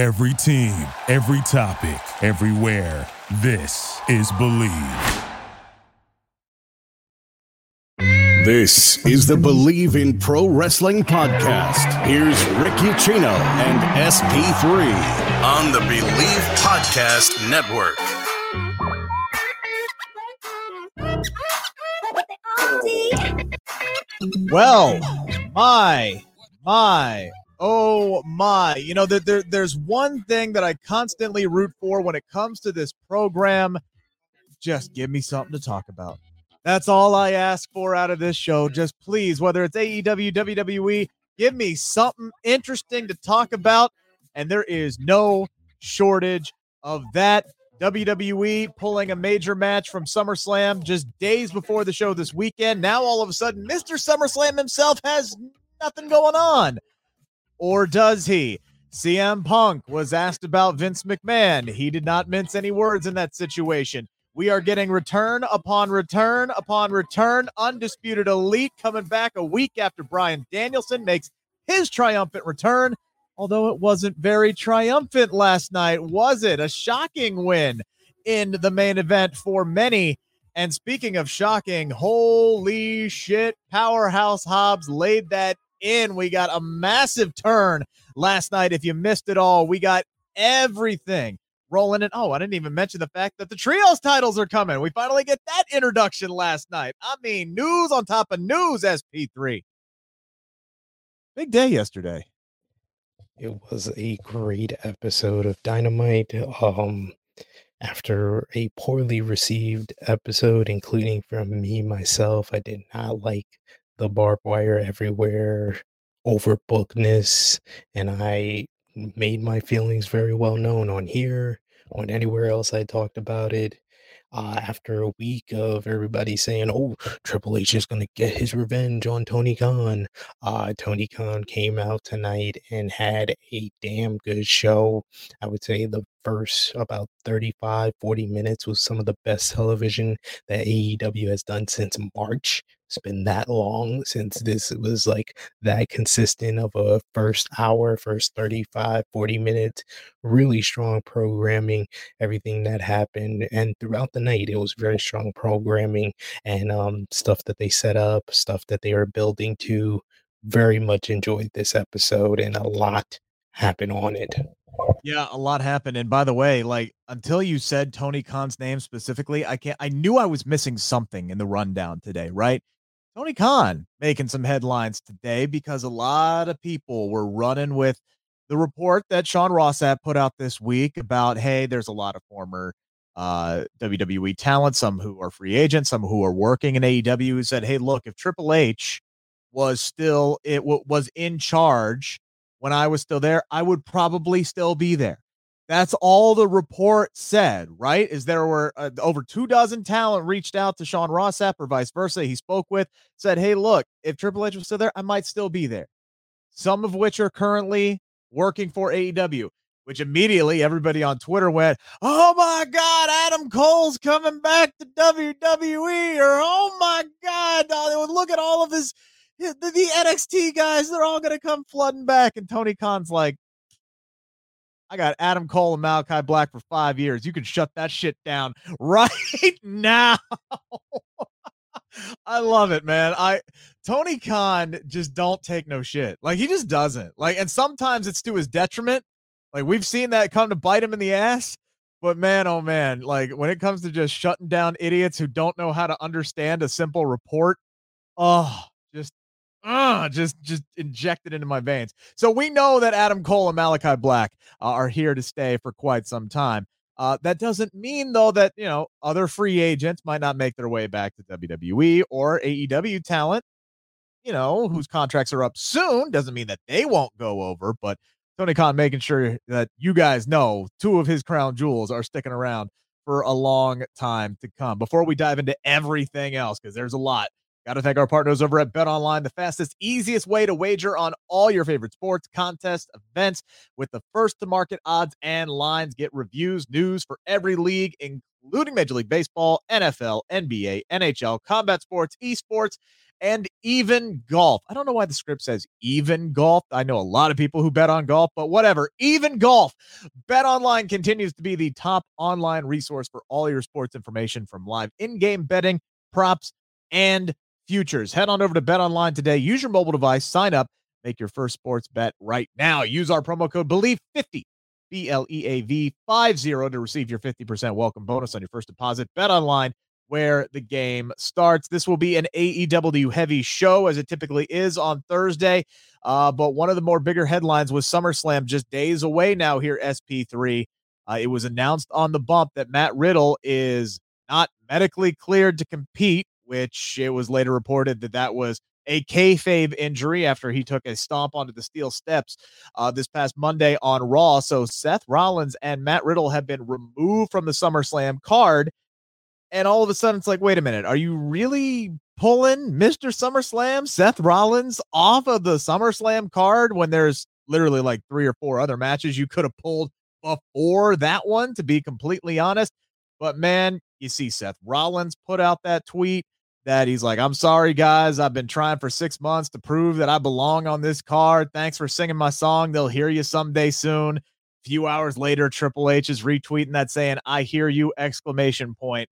Every team, every topic, everywhere. This is Bleav. This is the Bleav in Pro Wrestling podcast. Here's Rick Ucchino and SP3 on the Bleav Podcast Network. Well, my, my, oh my. You know, there, there, there's one thing that I constantly root for when it comes to this program. Just give me something to talk about. That's all I ask for out of this show. Just please, whether it's AEW, WWE, give me something interesting to talk about. And there is no shortage of that. WWE pulling a major match from SummerSlam just days before the show this weekend. Now, all of a sudden, Mr. SummerSlam himself has nothing going on. Or does he? CM Punk was asked about Vince McMahon. He did not mince any words in that situation. We are getting return upon return upon return. Undisputed Elite coming back a week after Bryan Danielson makes his triumphant return although it wasn't very triumphant last night, was it? A shocking win in the main event for many. And speaking of shocking, holy shit, Powerhouse Hobbs laid that in. We got a massive turn last night. If you missed it all, we got everything rolling in. Oh, I didn't even mention the fact that the trios titles are coming. We finally get that introduction last night. I mean, news on top of news, SP3. Big day yesterday. It was a great episode of Dynamite. Um, after a poorly received episode, including from me myself, I did not like the barbed wire everywhere, overbookedness, and I made my feelings very well known on here, on anywhere else I talked about it uh, after a week of everybody saying, "Oh, Triple H is going to get his revenge on Tony Khan," uh, Tony Khan came out tonight and had a damn good show. I would say the first about 35, 40 minutes was some of the best television that AEW has done since March. It's been that long since this was like that consistent of a first hour, first 35, 40 minutes. Really strong programming, everything that happened. And throughout the night, it was very strong programming and um, stuff that they set up, stuff that they are building to. Very much enjoyed this episode and a lot happened on it. Yeah, a lot happened. And by the way, like until you said Tony Khan's name specifically, I can't I knew I was missing something in the rundown today, right? Tony Khan making some headlines today because a lot of people were running with the report that Sean Ross Sapp put out this week about, hey, there's a lot of former uh, WWE talent, some who are free agents, some who are working in AEW, who said, hey, look, if Triple H was still it w- was in charge when I was still there, I would probably still be there. That's all the report said, right? Is there were uh, over two dozen talent reached out to Sean Ross Sapp or vice versa. He spoke with, said, Hey, look, if Triple H was still there, I might still be there. Some of which are currently working for AEW, which immediately everybody on Twitter went, Oh my God, Adam Cole's coming back to WWE, or Oh my God, look at all of his. The, the NXT guys, they're all going to come flooding back. And Tony Khan's like, I got Adam Cole and Malakai Black for five years. You can shut that shit down right now. I love it, man. I Tony Khan just don't take no shit. Like he just doesn't. Like, and sometimes it's to his detriment. Like we've seen that come to bite him in the ass. But man, oh man, like when it comes to just shutting down idiots who don't know how to understand a simple report, oh, just uh, just just injected into my veins. So we know that Adam Cole and Malakai Black uh, are here to stay for quite some time. Uh, that doesn't mean though that you know other free agents might not make their way back to WWE or AEW talent. You know whose contracts are up soon doesn't mean that they won't go over, but Tony Khan making sure that you guys know two of his crown jewels are sticking around for a long time to come. Before we dive into everything else, because there's a lot Got to thank our partners over at Bet Online, the fastest, easiest way to wager on all your favorite sports, contests, events with the first to market odds and lines. Get reviews, news for every league, including Major League Baseball, NFL, NBA, NHL, combat sports, esports, and even golf. I don't know why the script says even golf. I know a lot of people who bet on golf, but whatever. Even golf. Bet Online continues to be the top online resource for all your sports information from live in game betting, props, and futures. Head on over to Bet Online today. Use your mobile device, sign up, make your first sports bet right now. Use our promo code BLEAV50, B L E A V 50 to receive your 50% welcome bonus on your first deposit. Bet online where the game starts. This will be an AEW heavy show as it typically is on Thursday. Uh, but one of the more bigger headlines was SummerSlam just days away now here, SP3. Uh, it was announced on the bump that Matt Riddle is not medically cleared to compete, which it was later reported that that was a kayfabe injury after he took a stomp onto the steel steps uh, this past Monday on Raw. So Seth Rollins and Matt Riddle have been removed from the SummerSlam card and all of a sudden it's like, wait a minute, are you really pulling Mr. SummerSlam, Seth Rollins, off of the SummerSlam card when there's literally like three or four other matches you could have pulled before that one, to be completely honest. But man, you see Seth Rollins put out that tweet that he's like, I'm sorry, guys. I've been trying for six months to prove that I belong on this card. Thanks for singing my song. They'll hear you someday soon. A few hours later, Triple H is retweeting that saying, I hear you! Exclamation point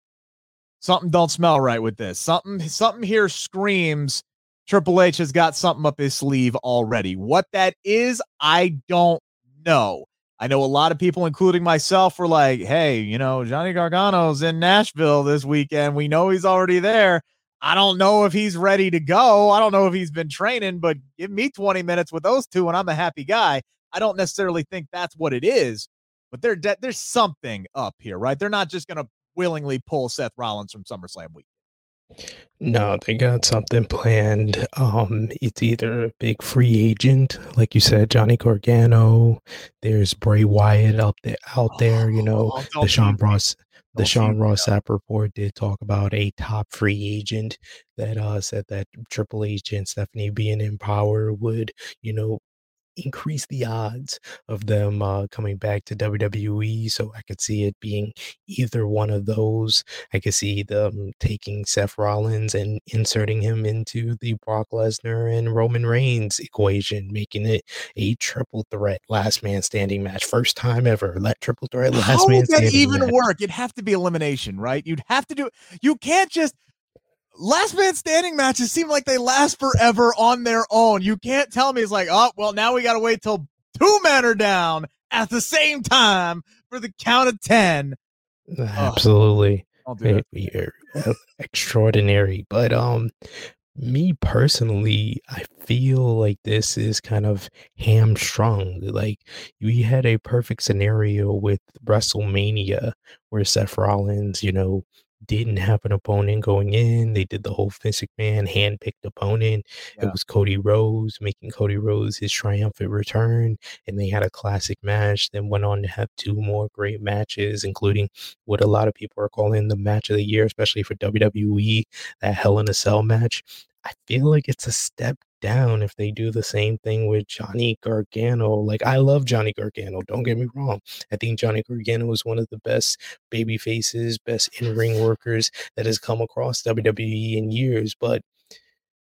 something don't smell right with this. Something something here screams Triple H has got something up his sleeve already. What that is, I don't know. I know a lot of people, including myself, were like, hey, you know, Johnny Gargano's in Nashville this weekend. We know he's already there. I don't know if he's ready to go. I don't know if he's been training, but give me 20 minutes with those two and I'm a happy guy. I don't necessarily think that's what it is, but there, there's something up here, right? They're not just going to willingly pull Seth Rollins from SummerSlam week. No, they got something planned. Um, it's either a big free agent, like you said, Johnny Gargano. There's Bray Wyatt out there. Out there, you know, oh, the Sean Ross. The Sean Ross Sapp report did talk about a top free agent that uh, said that Triple H and Stephanie being in power would, you know, increase the odds of them uh, coming back to WWE. So I could see it being either one of those. I could see them taking Seth Rollins and inserting him into the Brock Lesnar and Roman Reigns equation, making it a triple threat last man standing match. First time ever. Let triple threat last How man standing. How would that even match. work? It'd have to be elimination, right? You'd have to do. You can't just last man standing matches seem like they last forever on their own. You can't tell me it's like, oh, well, now we got to wait till two men are down at the same time for the count of 10. Absolutely. Oh, extraordinary. But, um, me personally, I feel like this is kind of hamstrung. Like we had a perfect scenario with WrestleMania where Seth Rollins, you know, didn't have an opponent going in. They did the whole Vince McMahon handpicked opponent. Yeah. It was Cody Rhodes, making Cody Rhodes his triumphant return. And they had a classic match, then went on to have two more great matches, including what a lot of people are calling the match of the year, especially for WWE, that Hell in a Cell match. I feel like it's a step down if they do the same thing with Johnny Gargano. Like I love Johnny Gargano, don't get me wrong. I think Johnny Gargano is one of the best baby faces, best in-ring workers that has come across WWE in years, but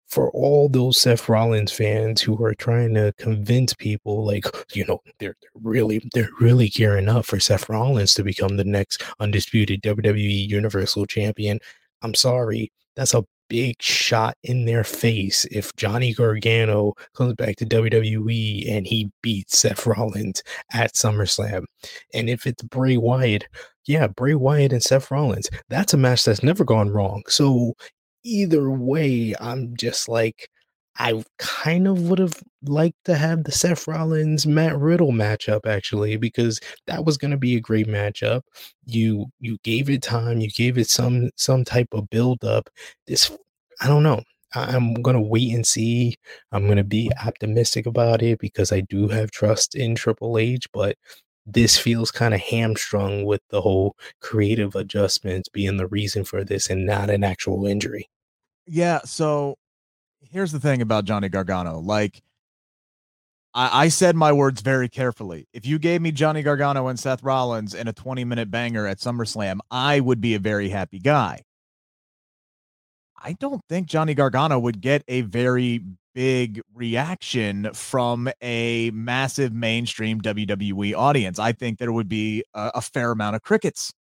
for all those Seth Rollins fans who are trying to convince people, like you know, they're, they're really they're really gearing up for Seth Rollins to become the next undisputed WWE Universal Champion. I'm sorry, that's a big shot in their face if Johnny Gargano comes back to WWE and he beats Seth Rollins at SummerSlam. And if it's Bray Wyatt, yeah, Bray Wyatt and Seth Rollins, that's a match that's never gone wrong. So either way, I'm just like, I kind of would have liked to have the Seth Rollins Matt Riddle matchup actually because that was going to be a great matchup. You you gave it time, you gave it some some type of build up. This I don't know. I'm going to wait and see. I'm going to be optimistic about it because I do have trust in Triple H, but this feels kind of hamstrung with the whole creative adjustments being the reason for this and not an actual injury. Yeah, so here's the thing about Johnny Gargano. Like, I, I said my words very carefully. If you gave me Johnny Gargano and Seth Rollins in a 20 minute banger at SummerSlam, I would be a very happy guy. I don't think Johnny Gargano would get a very big reaction from a massive mainstream WWE audience. I think there would be a, a, fair amount of crickets.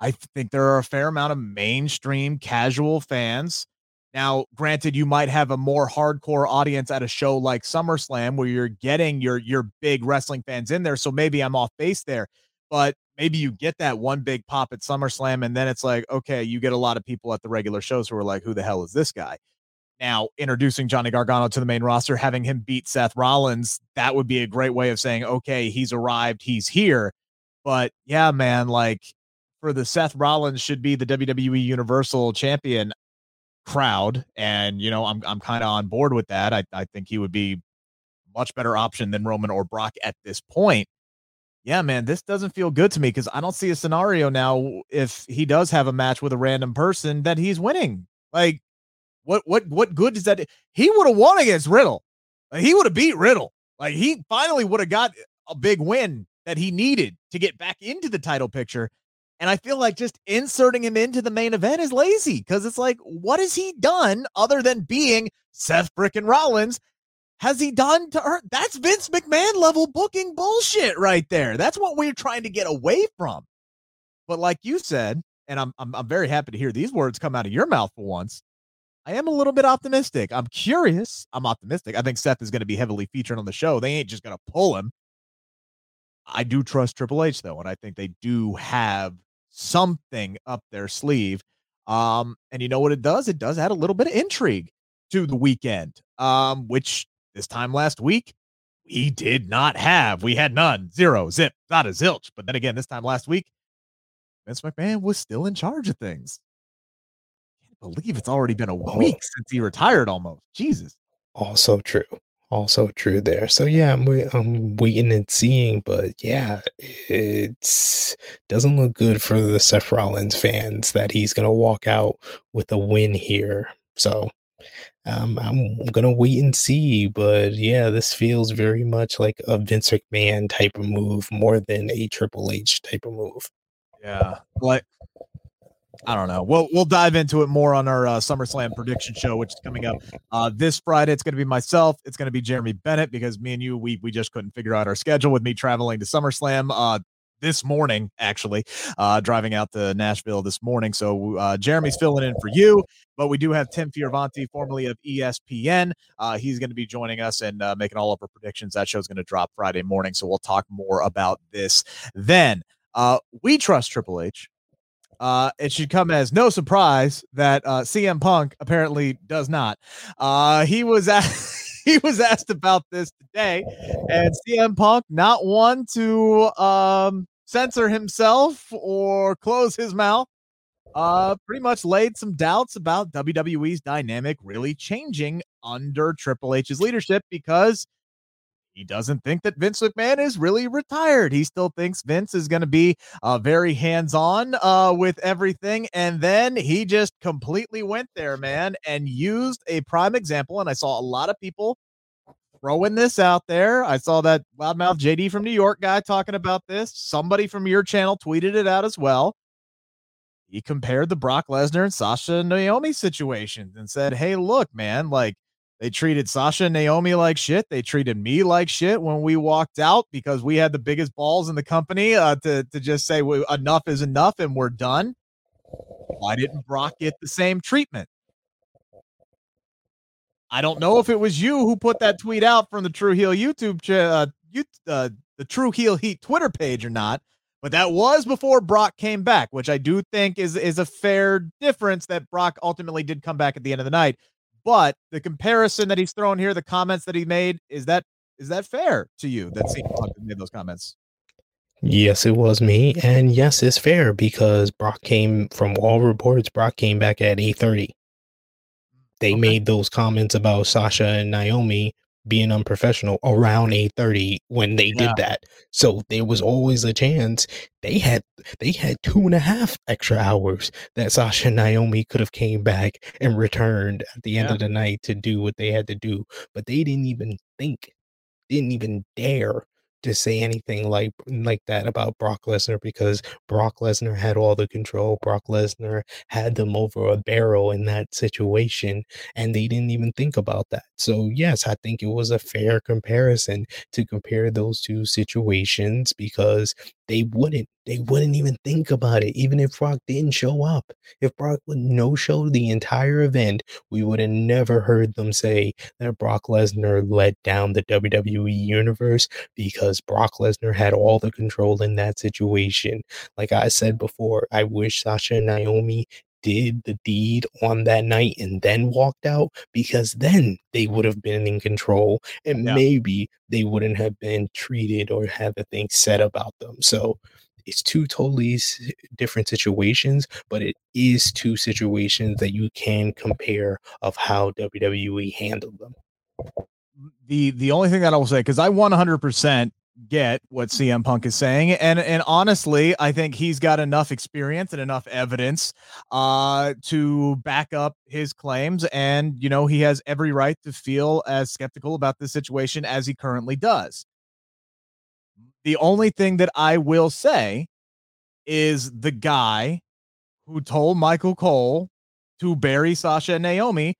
I think there are a fair amount of mainstream casual fans. Now, granted, you might have a more hardcore audience at a show like SummerSlam where you're getting your your big wrestling fans in there. So maybe I'm off base there, but maybe you get that one big pop at SummerSlam, and then it's like, okay, you get a lot of people at the regular shows who are like, who the hell is this guy? Now, introducing Johnny Gargano to the main roster, having him beat Seth Rollins, that would be a great way of saying, okay, he's arrived, he's here. But yeah, man, like for the Seth Rollins should be the WWE Universal Champion crowd, and you know, I'm I'm kind of on board with that. I, I think he would be much better option than Roman or Brock at this point. Yeah, man, this doesn't feel good to me because I don't see a scenario now if he does have a match with a random person that he's winning. Like what what what good does that? He would have won against Riddle. Like, he would have beat Riddle. Like he finally would have got a big win that he needed to get back into the title picture. And I feel like just inserting him into the main event is lazy because it's like, what has he done other than being Seth Freakin Rollins? Has he done to her? That's Vince McMahon level booking bullshit right there. That's what we're trying to get away from. But like you said, and I'm, I'm I'm very happy to hear these words come out of your mouth for once. I am a little bit optimistic. I'm curious. I'm optimistic. I think Seth is going to be heavily featured on the show. They ain't just going to pull him. I do trust Triple H though, and I think they do have something up their sleeve. Um, and you know what it does? It does add a little bit of intrigue to the weekend, um, which this time last week we did not have. We had none, zero, zip, not a zilch. But then again, this time last week, Vince McMahon was still in charge of things I can't believe it's already been a week oh. since he retired almost. Jesus. Also true. Also true there. So yeah, I'm, I'm waiting and seeing, but yeah, it's doesn't look good for the Seth Rollins fans that he's gonna walk out with a win here. So um, I'm gonna wait and see, but yeah, this feels very much like a Vince McMahon type of move more than a Triple H type of move. Yeah, like I don't know. We'll we'll dive into it more on our uh, SummerSlam prediction show, which is coming up uh, this Friday. It's going to be myself. It's going to be Jeremy Bennett because me and you we we just couldn't figure out our schedule with me traveling to SummerSlam uh, this morning, actually, uh, driving out to Nashville this morning. So uh, Jeremy's filling in for you, but we do have Tim Fioravanti, formerly of ESPN. Uh, he's going to be joining us and uh, making all of our predictions. That show's going to drop Friday morning, so we'll talk more about this then. Uh, we trust Triple H. Uh, it should come as no surprise that uh, CM Punk apparently does not. Uh, he was asked, he was asked about this today, and CM Punk not one to um, censor himself or close his mouth. Uh, pretty much laid some doubts about WWE's dynamic really changing under Triple H's leadership because he doesn't think that Vince McMahon is really retired. He still thinks Vince is going to be uh, very hands on uh, with everything. And then he just completely went there, man, and used a prime example. And I saw a lot of people throwing this out there. I saw that loudmouth JD from New York guy talking about this. Somebody from your channel tweeted it out as well. He compared the Brock Lesnar and Sasha Naomi situations and said, Hey, look, man, like they treated Sasha and Naomi like shit. They treated me like shit when we walked out because we had the biggest balls in the company uh, to, to just say well, enough is enough and we're done. Why didn't Brock get the same treatment? I don't know if it was you who put that tweet out from the True Heel YouTube, uh, you, uh, the True Heel Heat Twitter page or not, but that was before Brock came back, which I do think is is a fair difference that Brock ultimately did come back at the end of the night. But the comparison that he's thrown here, the comments that he made, is that is that fair to you that Punk made those comments? Yes, it was me, and yes, it's fair because Brock came from all reports. Brock came back at eight thirty. They okay. made those comments about Sasha and Naomi being unprofessional around 8:30 when they yeah. did that. So there was always a chance they had they had two and a half extra hours that Sasha and Naomi could have came back and returned at the end yeah. of the night to do what they had to do. But they didn't even think didn't even dare to say anything like like that about Brock Lesnar because Brock Lesnar had all the control. Brock Lesnar had them over a barrel in that situation, and they didn't even think about that. So yes, I think it was a fair comparison to compare those two situations because they wouldn't they wouldn't even think about it even if brock didn't show up. If brock would no show the entire event we would have never heard them say that brock lesnar let down the wwe universe because brock lesnar had all the control in that situation. Like i said before i wish sasha and naomi did the deed on that night and then walked out because then they would have been in control and yeah. maybe they wouldn't have been treated or have a thing said about them. So it's two totally different situations, but it is two situations that you can compare of how WWE handled them. The the only thing that I will say because I 100% get what CM Punk is saying. And and honestly, I think he's got enough experience and enough evidence uh to back up his claims. And you know, he has every right to feel as skeptical about this situation as he currently does. The only thing that I will say is the guy who told Michael Cole to bury Sasha and Naomi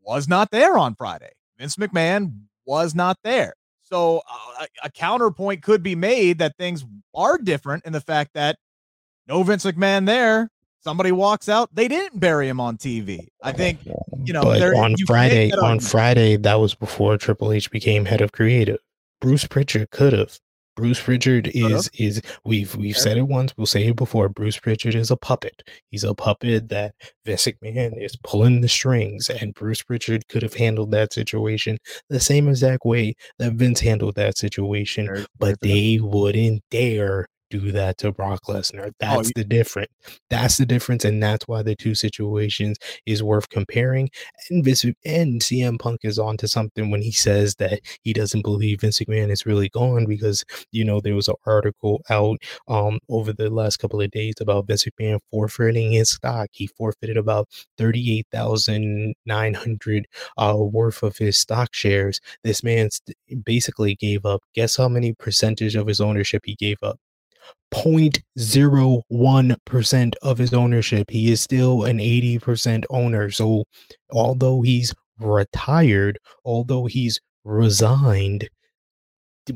was not there on Friday. Vince McMahon was not there. So uh, a, a counterpoint could be made that things are different in the fact that no Vince McMahon there. Somebody walks out. They didn't bury him on TV. I think you know. But on Friday, on Friday, that was before Triple H became head of creative. Bruce Pritchard could have Bruce Pritchard uh-huh. is is we've we've said it once, we'll say it before. Bruce Pritchard is a puppet. He's a puppet that Vince McMahon is pulling the strings, and Bruce Pritchard could have handled that situation the same exact way that Vince handled that situation, but they wouldn't dare do that to Brock Lesnar. Oh, that's oh, the difference. That's the difference, and that's why the two situations is worth comparing. And Vince and CM Punk is on to something when he says that he doesn't believe Vince McMahon is really gone because you know there was an article out um over the last couple of days about Vince McMahon forfeiting his stock. He forfeited about thirty eight thousand nine hundred uh worth of his stock shares. This man basically gave up. Guess how many percentage of his ownership he gave up? 0.01% of his ownership. He is still an 80% owner. So, although he's retired, although he's resigned,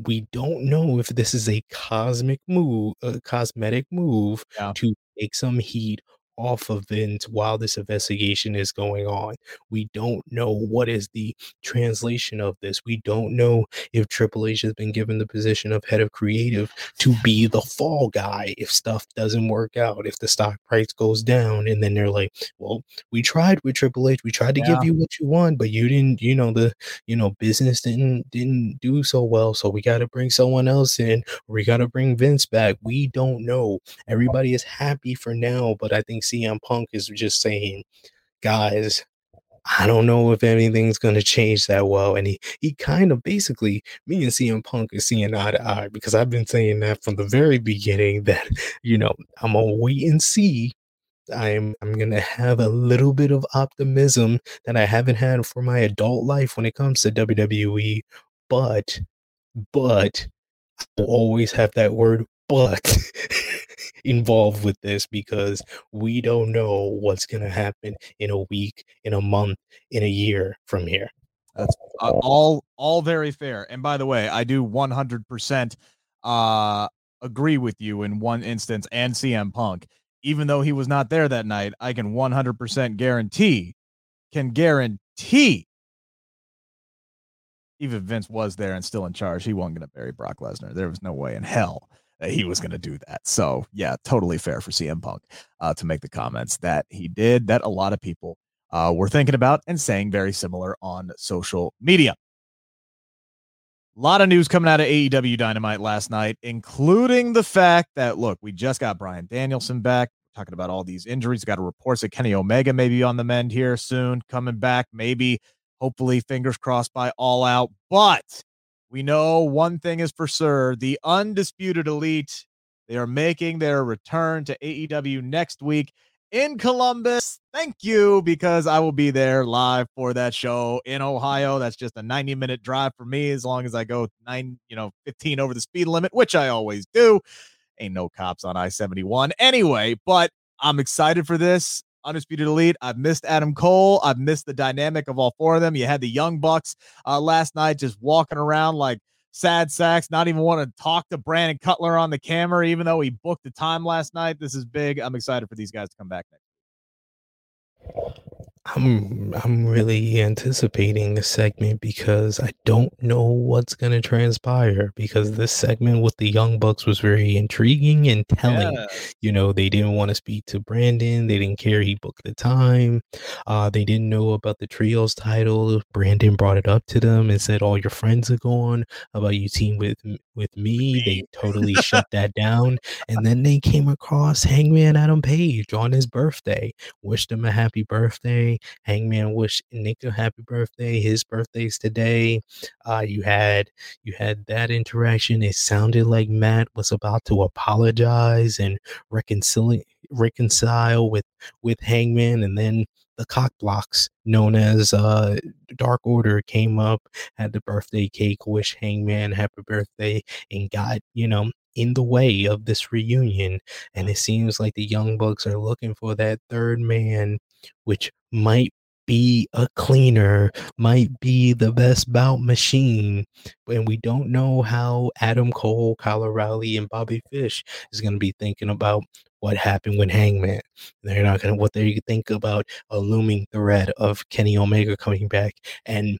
we don't know if this is a cosmic move, a cosmetic move yeah. to take some heat off of Vince while this investigation is going on. We don't know what is the translation of this. We don't know if Triple H has been given the position of head of creative to be the fall guy if stuff doesn't work out, if the stock price goes down, and then they're like, Well, we tried with Triple H, we tried to yeah. give you what you want, but you didn't, you know, the you know, business didn't didn't do so well. So we gotta bring someone else in, we gotta bring Vince back. We don't know. Everybody is happy for now, but I think think CM Punk is just saying, guys, I don't know if anything's going to change that well. And he, he kind of basically, me and CM Punk is seeing eye to eye because I've been saying that from the very beginning that, you know, I'm going to wait and see. I'm I'm gonna have a little bit of optimism that I haven't had for my adult life when it comes to WWE, but but I will always have that word but involved with this because we don't know what's going to happen in a week, in a month, in a year from here. That's uh, all all very fair. And by the way, I do 100% uh agree with you in one instance and CM Punk. Even though he was not there that night, I can 100% guarantee can guarantee even Vince was there and still in charge, he wasn't going to bury Brock Lesnar. There was no way in hell that he was going to do that. So yeah, totally fair for CM Punk uh, to make the comments that he did. That a lot of people uh, were thinking about and saying very similar on social media. A lot of news coming out of AEW Dynamite last night, including the fact that look, we just got Bryan Danielson back. We're talking about all these injuries. Got a reports that Kenny Omega may be on the mend here soon, coming back. Maybe, hopefully, fingers crossed by All Out. But we know one thing is for sure the undisputed elite, they are making their return to AEW next week. in Columbus. Thank you because I will be there live for that show in Ohio. That's just a 90 minute drive for me as long as I go 9, you know, 15 over the speed limit, which I always do. Ain't no cops on I 71 anyway, but I'm excited for this. Undisputed Elite. I've missed Adam Cole. I've missed the dynamic of all four of them. You had the Young Bucks uh, last night just walking around like sad sacks, not even want to talk to Brandon Cutler on the camera, even though he booked the time last night. This is big. I'm excited for these guys to come back next. I'm I'm really anticipating this segment because I don't know what's gonna transpire because this segment with the Young Bucks was very intriguing and telling. Yeah. You know, they didn't want to speak to Brandon, they didn't care he booked the time. Uh they didn't know about the trios title. Brandon brought it up to them and said all your friends are gone about you team with with me. They totally shut that down. And then they came across Hangman Adam Page on his birthday, wished him a happy birthday. Hangman wished Nick a happy birthday. His birthday's today. Uh, you had you had that interaction. It sounded like Matt was about to apologize and reconcile reconcile with with Hangman, and then the cock blocks known as uh Dark Order came up, had the birthday cake, wish Hangman happy birthday, and got you know in the way of this reunion. And it seems like the Young Bucks are looking for that third man, which might be a cleaner, might be the best bout machine. And we don't know how Adam Cole, Kyle O'Reilly, and Bobby Fish is going to be thinking about what happened with Hangman. They're not going to what they think about a looming threat of Kenny Omega coming back. And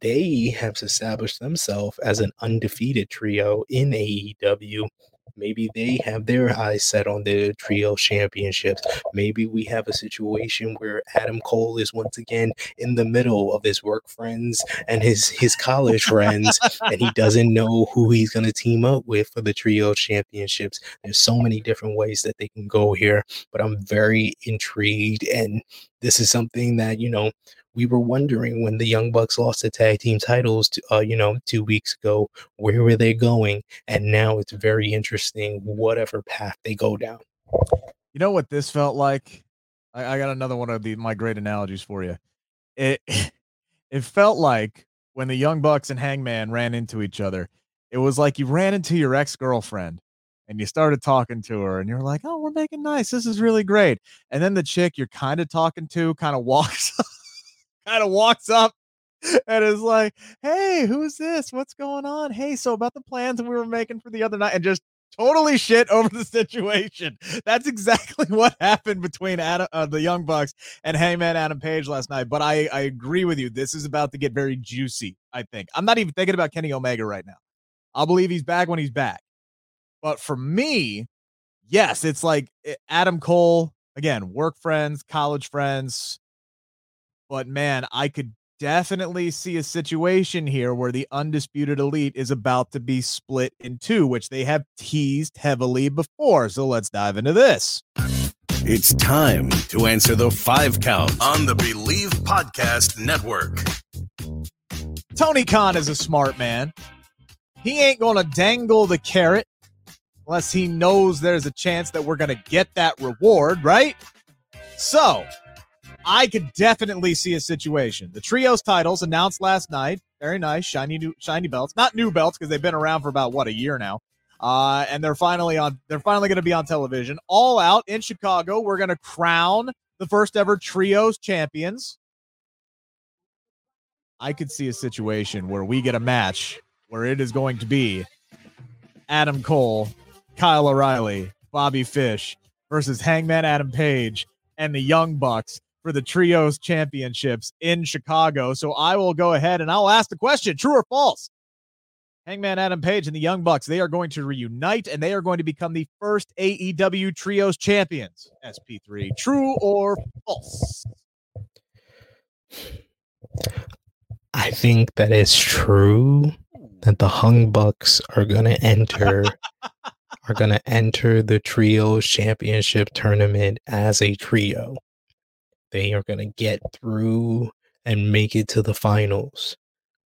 they have established themselves as an undefeated trio in AEW. Maybe they have their eyes set on the trio championships. Maybe we have a situation where Adam Cole is once again in the middle of his work friends and his his college friends, and he doesn't know who he's going to team up with for the trio championships. There's so many different ways that they can go here, but I'm very intrigued, and this is something that you know we were wondering when the Young Bucks lost the tag team titles, to, uh, you know, two weeks ago, where were they going? And now it's very interesting, whatever path they go down. You know what this felt like? I, I got another one of the my great analogies for you. It it felt like when the Young Bucks and Hangman ran into each other. It was like you ran into your ex girlfriend and you started talking to her, and you're like, "Oh, we're making nice. This is really great." And then the chick you're kind of talking to kind of walks, kind of walks up. And is like, hey, who's this? What's going on? Hey, so about the plans we were making for the other night, and just totally shit over the situation. That's exactly what happened between Adam, uh, the Young Bucks and Hangman Adam Page last night. But I, I agree with you. This is about to get very juicy. I think I'm not even thinking about Kenny Omega right now. I'll believe he's back when he's back. But for me, yes, it's like eh, Adam Cole again, work friends, college friends. But man, I could definitely see a situation here where the undisputed elite is about to be split in two, which they have teased heavily before. So let's dive into this. It's time to answer the five count on the Bleav Podcast Network. Tony Khan is a smart man. He ain't going to dangle the carrot unless he knows there's a chance that we're going to get that reward, right? So, I could definitely see a situation. The trios titles announced last night. Very nice, shiny new shiny belts. Not new belts because they've been around for about what a year now. Uh, and they're finally on. They're finally going to be on television. All out in Chicago. We're going to crown the first ever trios champions. I could see a situation where we get a match where it is going to be Adam Cole, Kyle O'Reilly, Bobby Fish versus Hangman Adam Page and the Young Bucks for the Trios Championships in Chicago. So I will go ahead and I'll ask the question true or false? Hangman Adam Page and the Young Bucks, they are going to reunite and they are going to become the first AEW Trios champions. SP3, true or false? I think that it's true that the Hung Bucks are gonna enter are gonna enter the trios championship tournament as a trio. They are gonna get through and make it to the finals.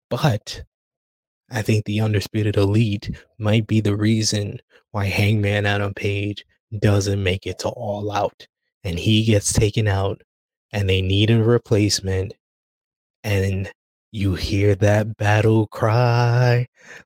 But I think the undisputed elite might be the reason why Hangman Adam Page doesn't make it to all out. and he gets taken out and they need a replacement and you hear that battle cry,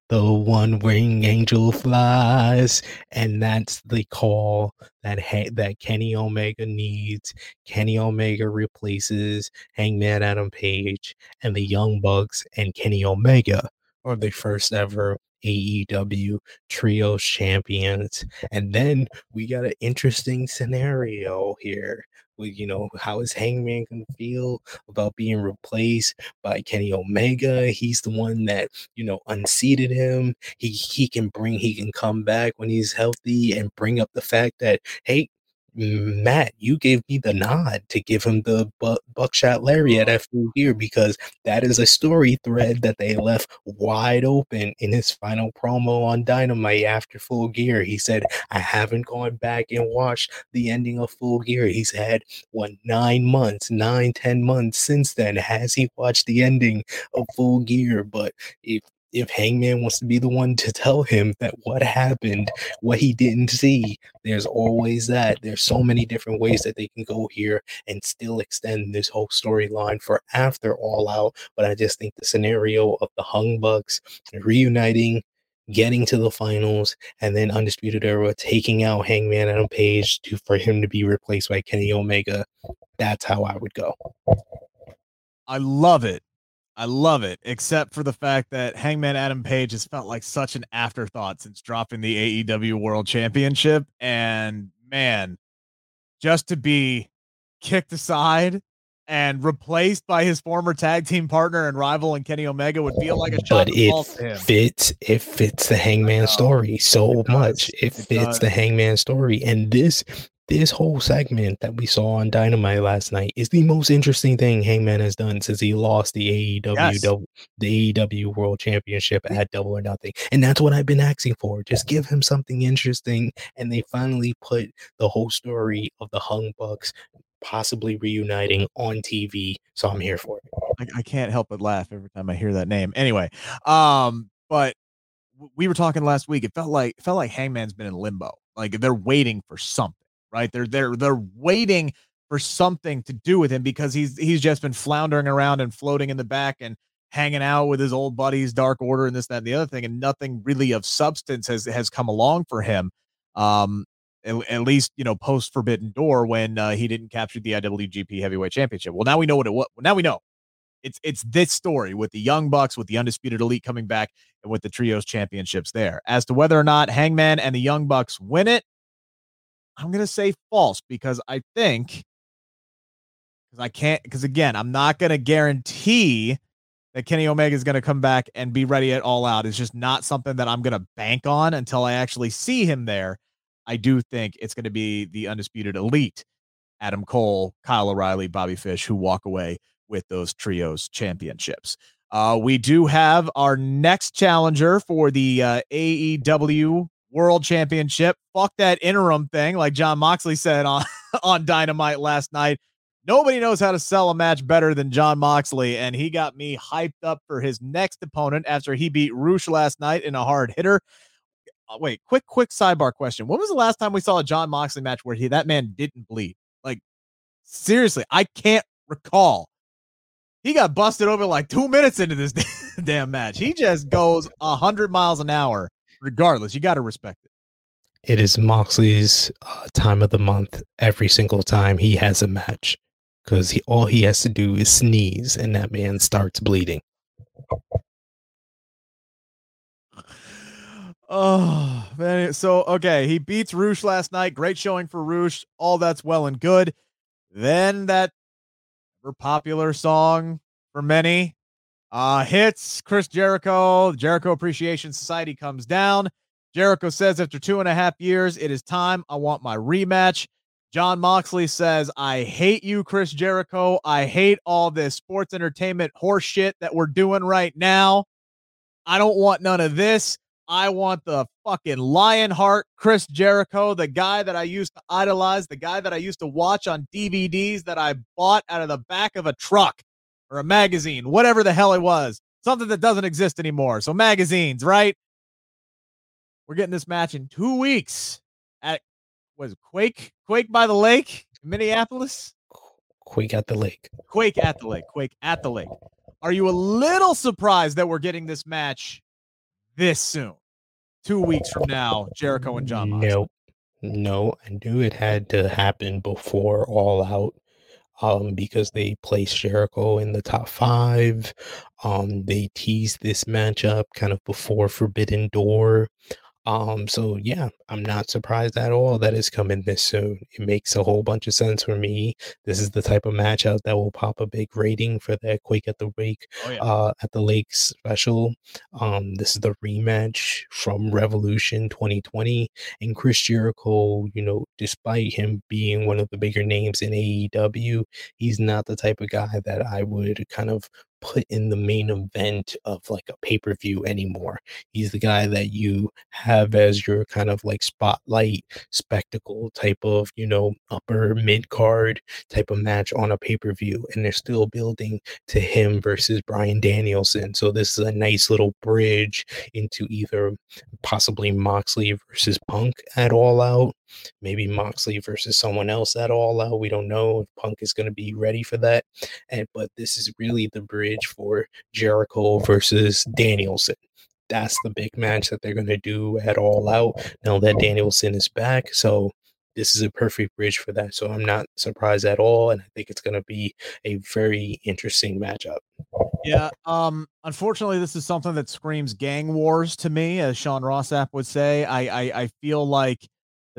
the one wing angel flies, and that's the call that ha- that Kenny Omega needs. Kenny Omega replaces Hangman Adam Page, and the Young Bucks and Kenny Omega are the first ever AEW trio champions. And then we got an interesting scenario here you know, how is Hangman to feel about being replaced by Kenny Omega? He's the one that, you know, unseated him. He he can bring he can come back when he's healthy and bring up the fact that, hey, Mm-hmm. Matt, you gave me the nod to give him the bu- buckshot lariat at full gear because that is a story thread that they left wide open in his final promo on Dynamite after full gear. He said, I haven't gone back and watched the ending of full gear. He's had what nine months, nine, ten months since then. Has he watched the ending of full gear? But if if Hangman wants to be the one to tell him that what happened, what he didn't see, there's always that. There's so many different ways that they can go here and still extend this whole storyline for after All Out. But I just think the scenario of the Hung Bucks reuniting, getting to the finals, and then Undisputed Era taking out Hangman Adam Page to for him to be replaced by Kenny Omega. That's how I would go. I love it. I love it, except for the fact that Hangman Adam Page has felt like such an afterthought since dropping the AEW World Championship. And man, just to be kicked aside and replaced by his former tag team partner and rival and Kenny Omega would feel like a shot but it fits it fits the hangman story so it much it, it fits does. the hangman story and this this whole segment that we saw on Dynamite last night is the most interesting thing Hangman has done since he lost the AEW yes. the AEW World Championship at Double or Nothing. And that's what I've been asking for. Just give him something interesting. And they finally put the whole story of the Hung Bucks possibly reuniting on TV. So I'm here for it. I, I can't help but laugh every time I hear that name. Anyway, um, but we were talking last week. It felt like it felt like Hangman's been in limbo. Like they're waiting for something right? They're they're they're waiting for something to do with him because he's he's just been floundering around and floating in the back and hanging out with his old buddies, Dark Order, and this, that, and the other thing, and nothing really of substance has has come along for him. Um, at, at least you know post Forbidden Door when uh, he didn't capture the IWGP Heavyweight Championship. Well, now we know what it was. Now we know it's it's this story with the Young Bucks, with the Undisputed Elite coming back, and with the Trios Championships there. As to whether or not Hangman and the Young Bucks win it, I'm going to say false because I think because I can't because again, I'm not going to guarantee that Kenny Omega is going to come back and be ready at all out. It's just not something that I'm going to bank on until I actually see him there. I do think it's going to be the undisputed elite, Adam Cole, Kyle O'Reilly, Bobby Fish, who walk away with those trios championships. Uh, we do have our next challenger for the uh, AEW world championship. Fuck that interim thing, like Jon Moxley said on, on Dynamite last night. Nobody knows how to sell a match better than Jon Moxley, and he got me hyped up for his next opponent after he beat Rush last night in a hard hitter. Uh, wait, quick, quick sidebar question. When was the last time we saw a Jon Moxley match where he that man didn't bleed? Like, seriously, I can't recall. He got busted over like two minutes into this damn match. He just goes a hundred miles an hour regardless. You got to respect it. It is Moxley's uh, time of the month every single time he has a match because he all he has to do is sneeze and that man starts bleeding. Oh man! So okay, he beats Rush last night. Great showing for Rush. All that's well and good. Then that popular song for many, uh, hits Chris Jericho. Jericho Appreciation Society comes down. Jericho says, after two and a half years, it is time. I want my rematch. Jon Moxley says, I hate you, Chris Jericho. I hate all this sports entertainment horseshit that we're doing right now. I don't want none of this. I want the fucking Lionheart Chris Jericho, the guy that I used to idolize, the guy that I used to watch on DVDs that I bought out of the back of a truck or a magazine, whatever the hell it was, something that doesn't exist anymore. So magazines, right? We're getting this match in two weeks at was Quake Quake by the Lake. Minneapolis? Quake at the lake. Quake at the lake. Quake at the lake. Are you a little surprised that we're getting this match this soon? Two weeks from now, Jericho and Jon Moxley. No, no, I knew it had to happen before All Out um, because they placed Jericho in the top five. Um, they teased this matchup kind of before Forbidden Door. Um, so yeah, I'm not surprised at all that it's coming this soon. It makes a whole bunch of sense for me. This is the type of matchup that will pop a big rating for that Quake at the Wake, oh, yeah. uh, at the Lake special. Um, this is the rematch from Revolution 2020, and Chris Jericho. You know, despite him being one of the bigger names in AEW, he's not the type of guy that I would kind of put in the main event of like a pay per view anymore. He's the guy that you have as your kind of like spotlight spectacle type of, you know, upper mid card type of match on a pay per view. And they're still building to him versus Bryan Danielson. So this is a nice little bridge into either possibly Moxley versus Punk at All Out maybe Moxley versus someone else at all out. We don't know if Punk is going to be ready for that. And but this is really the bridge for Jericho versus Danielson. That's the big match that they're going to do at all out now that Danielson is back. So this is a perfect bridge for that. So I'm not surprised at all, and I think it's going to be a very interesting matchup. Yeah. Um. Unfortunately, this is something that screams gang wars to me, as Sean Ross Sapp would say. I I, I feel like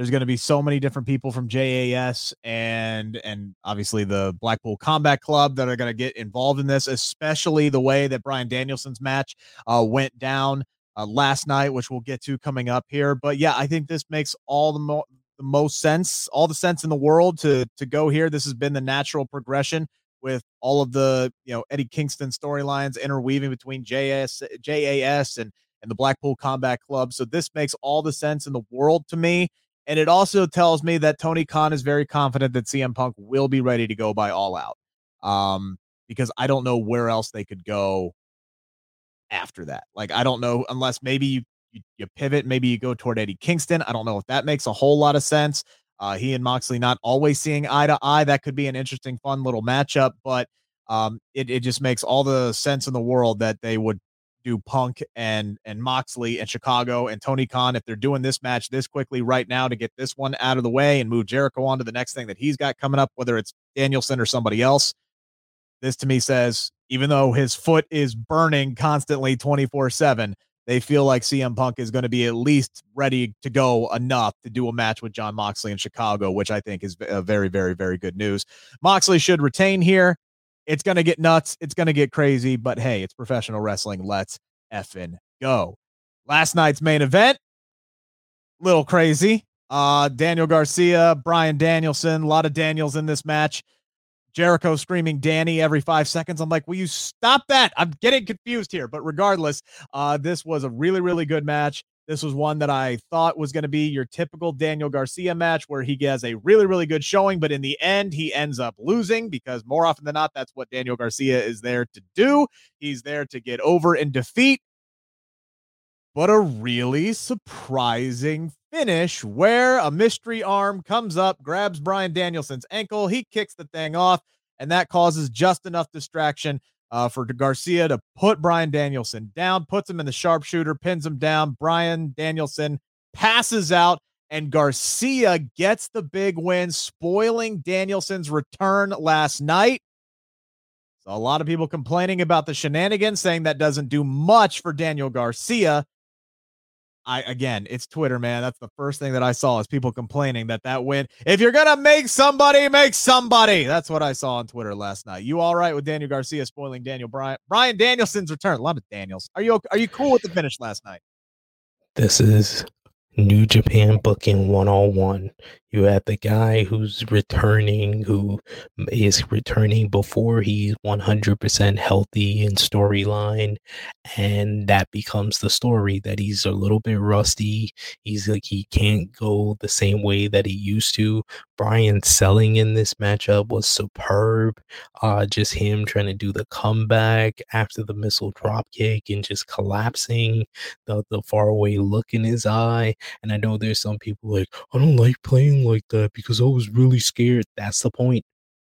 there's going to be so many different people from JAS and and obviously the Blackpool Combat Club that are going to get involved in this, especially the way that Bryan Danielson's match uh, went down uh, last night, which we'll get to coming up here. But yeah, I think this makes all the, mo- the most sense, all the sense in the world to to go here. This has been the natural progression with all of the you know Eddie Kingston storylines interweaving between JS JAS and and the Blackpool Combat Club. So this makes all the sense in the world to me. And it also tells me that Tony Khan is very confident that CM Punk will be ready to go by all out. Um, because I don't know where else they could go after that. Like, I don't know unless maybe you, you, you pivot, maybe you go toward Eddie Kingston. I don't know if that makes a whole lot of sense. Uh, he and Moxley not always seeing eye to eye. That could be an interesting, fun little matchup, but um, it, it just makes all the sense in the world that they would do Punk and and Moxley and Chicago and Tony Khan if they're doing this match this quickly right now to get this one out of the way and move Jericho on to the next thing that he's got coming up, whether it's Danielson or somebody else. This to me says even though his foot is burning constantly 24 7, they feel like CM Punk is going to be at least ready to go enough to do a match with Jon Moxley in Chicago, which I think is very, very, very good news. Moxley should retain here. It's going to get nuts. It's going to get crazy, but hey, it's professional wrestling. Let's effing go. Last night's main event, little crazy. Uh, Daniel Garcia, Bryan Danielson, a lot of Daniels in this match. Jericho screaming Danny every five seconds. I'm like, will you stop that? I'm getting confused here. But regardless, uh, this was a really, really good match. This was one that I thought was going to be your typical Daniel Garcia match where he has a really, really good showing, but in the end, he ends up losing because more often than not, that's what Daniel Garcia is there to do. He's there to get over and defeat. But a really surprising finish where a mystery arm comes up, grabs Bryan Danielson's ankle, he kicks the thing off, and that causes just enough distraction uh, for Garcia to put Bryan Danielson down, puts him in the sharpshooter, pins him down. Bryan Danielson passes out, and Garcia gets the big win, spoiling Danielson's return last night. So, a lot of people complaining about the shenanigans, saying that doesn't do much for Daniel Garcia. I again, it's Twitter, man. That's the first thing that I saw is people complaining that that win. If you're gonna make somebody, make somebody. That's what I saw on Twitter last night. You all right with Daniel Garcia spoiling Daniel Bryan Bryan Danielson's return? A lot of Daniels. Are you are you cool with the finish last night? This is New Japan Booking 101. You have the guy who's returning, who is returning before he's 100% healthy in storyline. And that becomes the story that he's a little bit rusty. He's like, he can't go the same way that he used to. Bryan selling in this matchup was superb. Uh, just him trying to do the comeback after the missile drop kick and just collapsing, the, the faraway look in his eye And I know there's some people like, I don't like playing like that because I was really scared. That's the point.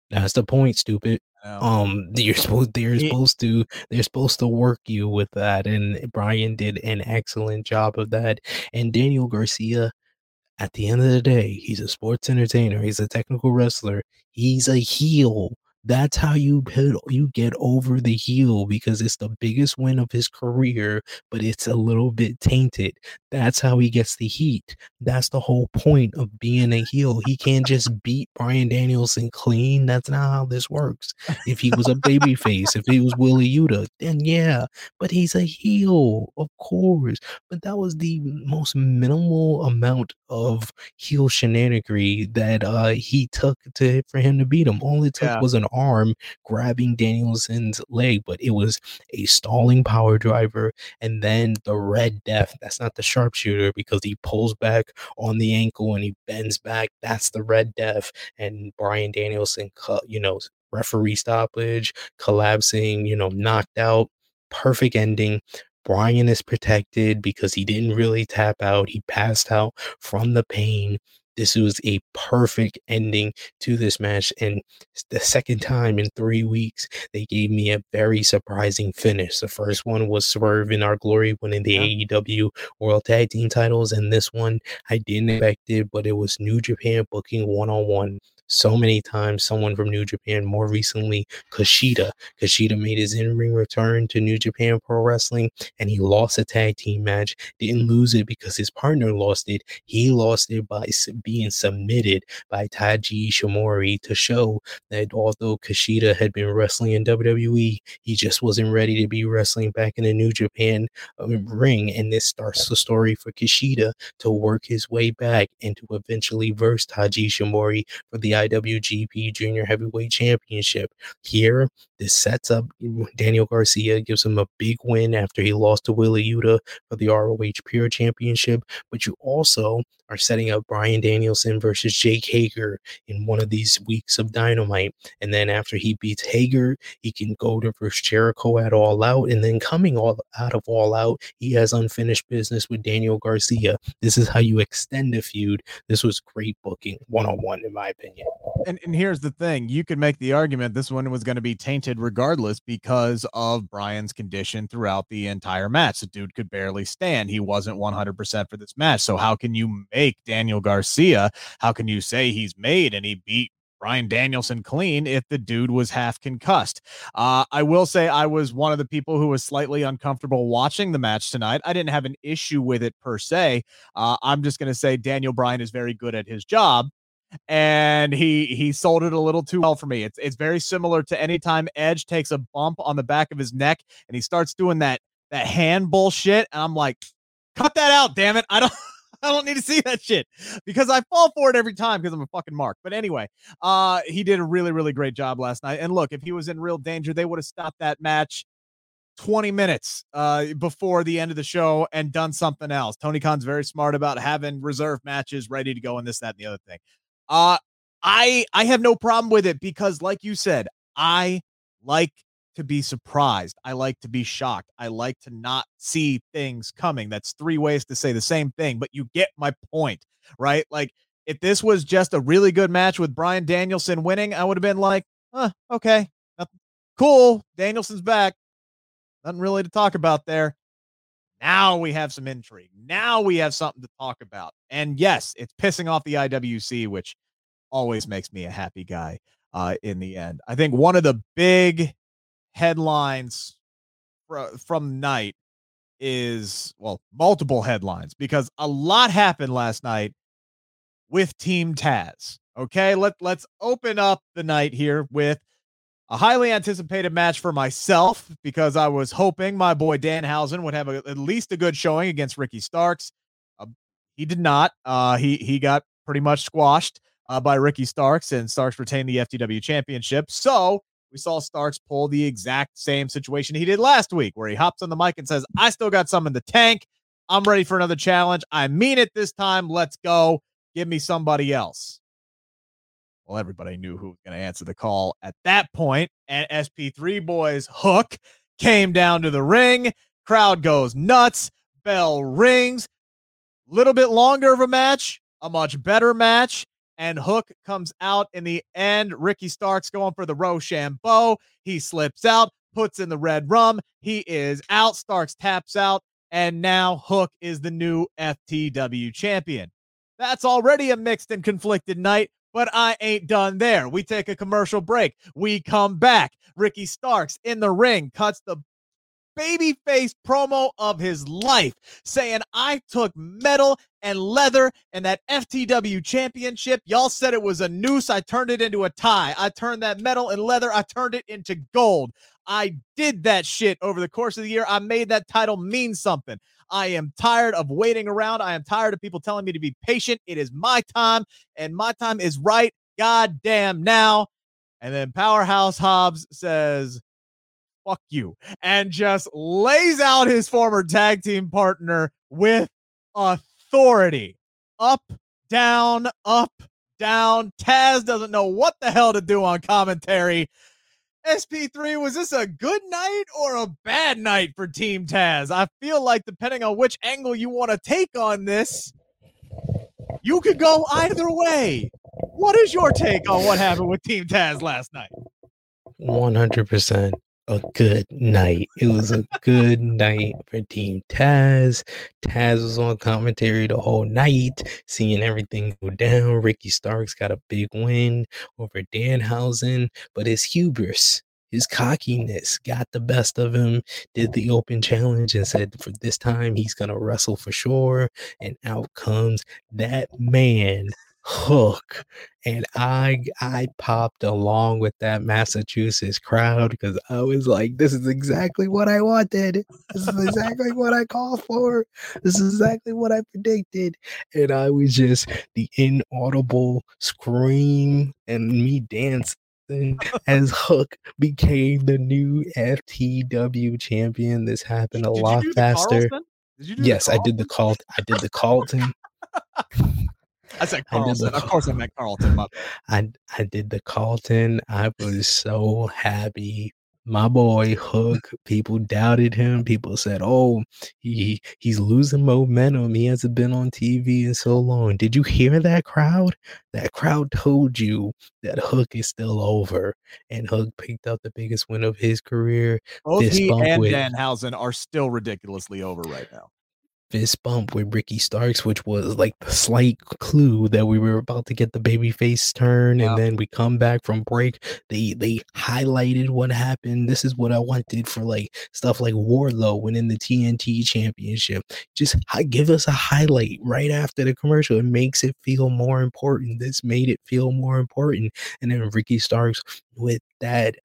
That's the point, stupid. Um, you're supposed they're supposed to they're supposed to work you with that, and Bryan did an excellent job of that. And Daniel Garcia, at the end of the day, he's a sports entertainer. He's a technical wrestler. He's a heel. That's how you you get over the heel because it's the biggest win of his career, but it's a little bit tainted. That's how he gets the heat. That's the whole point of being a heel. He can't just beat Bryan Danielson clean. That's not how this works. If he was a baby face, if he was Wheeler Yuta, then yeah, but he's a heel, of course. But that was the most minimal amount of heel shenaniganry that uh, he took to for him to beat him. All it took yeah. was an arm grabbing Danielson's leg, but it was a stalling power driver and then the red death. That's not the sharpshooter because he pulls back on the ankle and he bends back. That's the red death. And Bryan Danielson, you know, referee stoppage, collapsing, you know, knocked out. Perfect ending. Bryan is protected because he didn't really tap out. He passed out from the pain. This was a perfect ending to this match. And the second time in three weeks, they gave me a very surprising finish. The first one was Swerve in Our Glory winning the yeah. AEW World Tag Team titles. And this one, I didn't expect it, but it was New Japan booking one on one so many times. Someone from New Japan, more recently, Kushida. Kushida made his in ring return to New Japan Pro Wrestling and he lost a tag team match. Didn't lose it because his partner lost it. He lost it by being submitted by Taiji Ishimori to show that although Kushida had been wrestling in WWE, he just wasn't ready to be wrestling back in the New Japan um, ring. And this starts the story for Kushida to work his way back and to eventually verse Taiji Ishimori for the IWGP Junior Heavyweight Championship. Here, this sets up Daniel Garcia, gives him a big win after he lost to Wheeler Yuta for the ROH Pure Championship. But you also are setting up Bryan Danielson versus Jake Hager in one of these weeks of Dynamite. And then after he beats Hager, he can go to versus Jericho at All Out. And then coming all out of All Out, he has unfinished business with Daniel Garcia. This is how you extend a feud. This was great booking, one on one, in my opinion. And, and here's the thing you could make the argument this one was going to be tainted regardless because of Bryan's condition throughout the entire match. The dude could barely stand. He wasn't 100% for this match. So, how can you make Daniel Garcia? How can you say he's made and he beat Bryan Danielson clean if the dude was half concussed. Uh, I will say I was one of the people who was slightly uncomfortable watching the match tonight. I didn't have an issue with it per se. Uh, I'm just going to say Daniel Bryan is very good at his job and he he sold it a little too well for me. It's it's very similar to anytime Edge takes a bump on the back of his neck and he starts doing that that hand bullshit, and I'm like, cut that out, damn it! I don't. I don't need to see that shit because I fall for it every time because I'm a fucking mark. But anyway, uh, he did a really, really great job last night. And look, if he was in real danger, they would have stopped that match 20 minutes uh, before the end of the show and done something else. Tony Khan's very smart about having reserve matches ready to go and this, that, and the other thing. Uh I I have no problem with it because like you said, I like to be surprised. I like to be shocked. I like to not see things coming. That's three ways to say the same thing, but you get my point, right? Like if this was just a really good match with Bryan Danielson winning, I would have been like, huh, okay, cool. Danielson's back. Nothing really to talk about there. Now we have some intrigue. Now we have something to talk about. And yes, it's pissing off the IWC, which always makes me a happy guy uh, in the end. I think one of the big headlines fr- from night is, well, multiple headlines because a lot happened last night with Team Taz. Okay, let let's open up the night here with a highly anticipated match for myself because I was hoping my boy Danhausen would have a, at least a good showing against Ricky Starks. Uh, he did not. Uh, he he got pretty much squashed uh, by Ricky Starks, and Starks retained the FTW championship. So we saw Starks pull the exact same situation he did last week, where he hops on the mic and says, "I still got some in the tank. I'm ready for another challenge. I mean it this time. Let's go. Give me somebody else." Well, everybody knew who was going to answer the call at that point, and SP3 Boys Hook came down to the ring. Crowd goes nuts. Bell rings. Little bit longer of a match, a much better match. And Hook comes out in the end. Ricky Starks going for the Roshambo. He slips out, puts in the red rum. He is out. Starks taps out. And now Hook is the new FTW champion. That's already a mixed and conflicted night, but I ain't done there. We take a commercial break. We come back. Ricky Starks in the ring cuts the babyface promo of his life, saying, I took metal and leather and that FTW championship. Y'all said it was a noose. I turned it into a tie. I turned that metal and leather, I turned it into gold. I did that shit over the course of the year. I made that title mean something. I am tired of waiting around. I am tired of people telling me to be patient. It is my time, and my time is right. God damn now. And then Powerhouse Hobbs says, fuck you, and just lays out his former tag team partner with authority. Up, down, up, down. Taz doesn't know what the hell to do on commentary. SP3, was this a good night or a bad night for Team Taz? I feel like depending on which angle you want to take on this, you could go either way. What is your take on what happened with Team Taz last night? 100% a good night. It was a good night for Team Taz. Taz was on commentary the whole night, seeing everything go down. Ricky Starks got a big win over Danhausen, but his hubris, his cockiness got the best of him, did the open challenge and said for this time he's to wrestle for sure. And out comes that man hook and i i popped along with that massachusetts crowd because i was like this is exactly what i wanted this is exactly what i called for this is exactly what i predicted and i was just the inaudible scream and me dancing as Hook became the new FTW champion. This happened a Did lot faster. Carlson? Did you do the Yes, I did the call. I did the Carlton. I said I the Carlson. Of course, I meant Carlton. I I did the Carlton. I was so happy. My boy Hook. People doubted him. People said, "Oh, he he's losing momentum. He hasn't been on TV in so long." Did you hear that crowd? That crowd told you that Hook is still over, and Hook picked up the biggest win of his career. Both he and with- Danhausen are still ridiculously over right now. Fist bump with Ricky Starks, which was like the slight clue that we were about to get the babyface turn, and then we come back from break. They they highlighted what happened. This is what I wanted for like stuff like Wardlow winning the TNT championship. Just give us a highlight right after the commercial. It makes it feel more important. This made it feel more important. And then Ricky Starks with that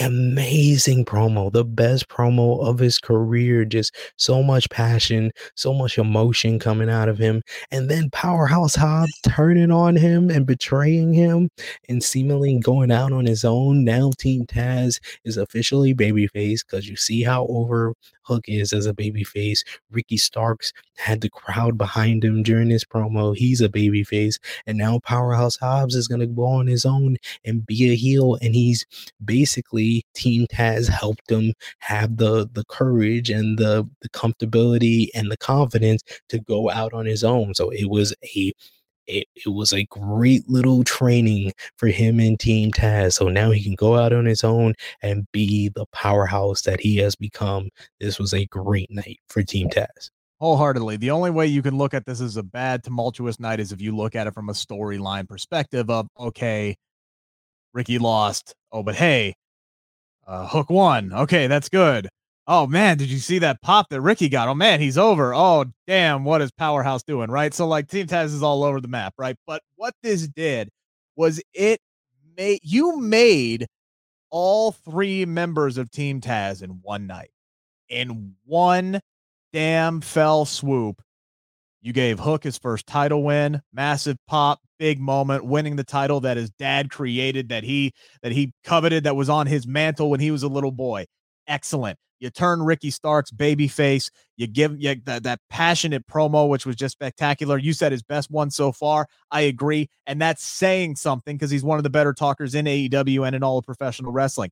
amazing promo, the best promo of his career. Just so much passion, so much emotion coming out of him. And then Powerhouse Hobbs turning on him and betraying him and seemingly going out on his own. Now Team Taz is officially babyface because you see how over Hook is as a babyface. Ricky Starks had the crowd behind him during this promo. He's a babyface. And now Powerhouse Hobbs is going to go on his own and be a heel. And he's basically Team Taz helped him have the the courage and the the comfortability and the confidence to go out on his own. So it was a it, it was a great little training for him and Team Taz. So now he can go out on his own and be the powerhouse that he has become. This was a great night for Team Taz. wholeheartedly. The only way you can look at this as a bad, tumultuous night is if you look at it from a storyline perspective of, okay, Ricky lost. Oh, but hey, uh, Hook won. Okay, that's good. Oh man, did you see that pop that Ricky got? Oh man, he's over. Oh damn, what is Powerhouse doing? Right. So like Team Taz is all over the map, right? But what this did was it made you made all three members of Team Taz in one night, in one damn fell swoop. You gave Hook his first title win, massive pop, big moment, winning the title that his dad created, that he that he coveted, that was on his mantle when he was a little boy. Excellent. You turn Ricky Starks babyface. You give you that, that passionate promo, which was just spectacular. You said his best one so far. I agree, and that's saying something because he's one of the better talkers in AEW and in all of professional wrestling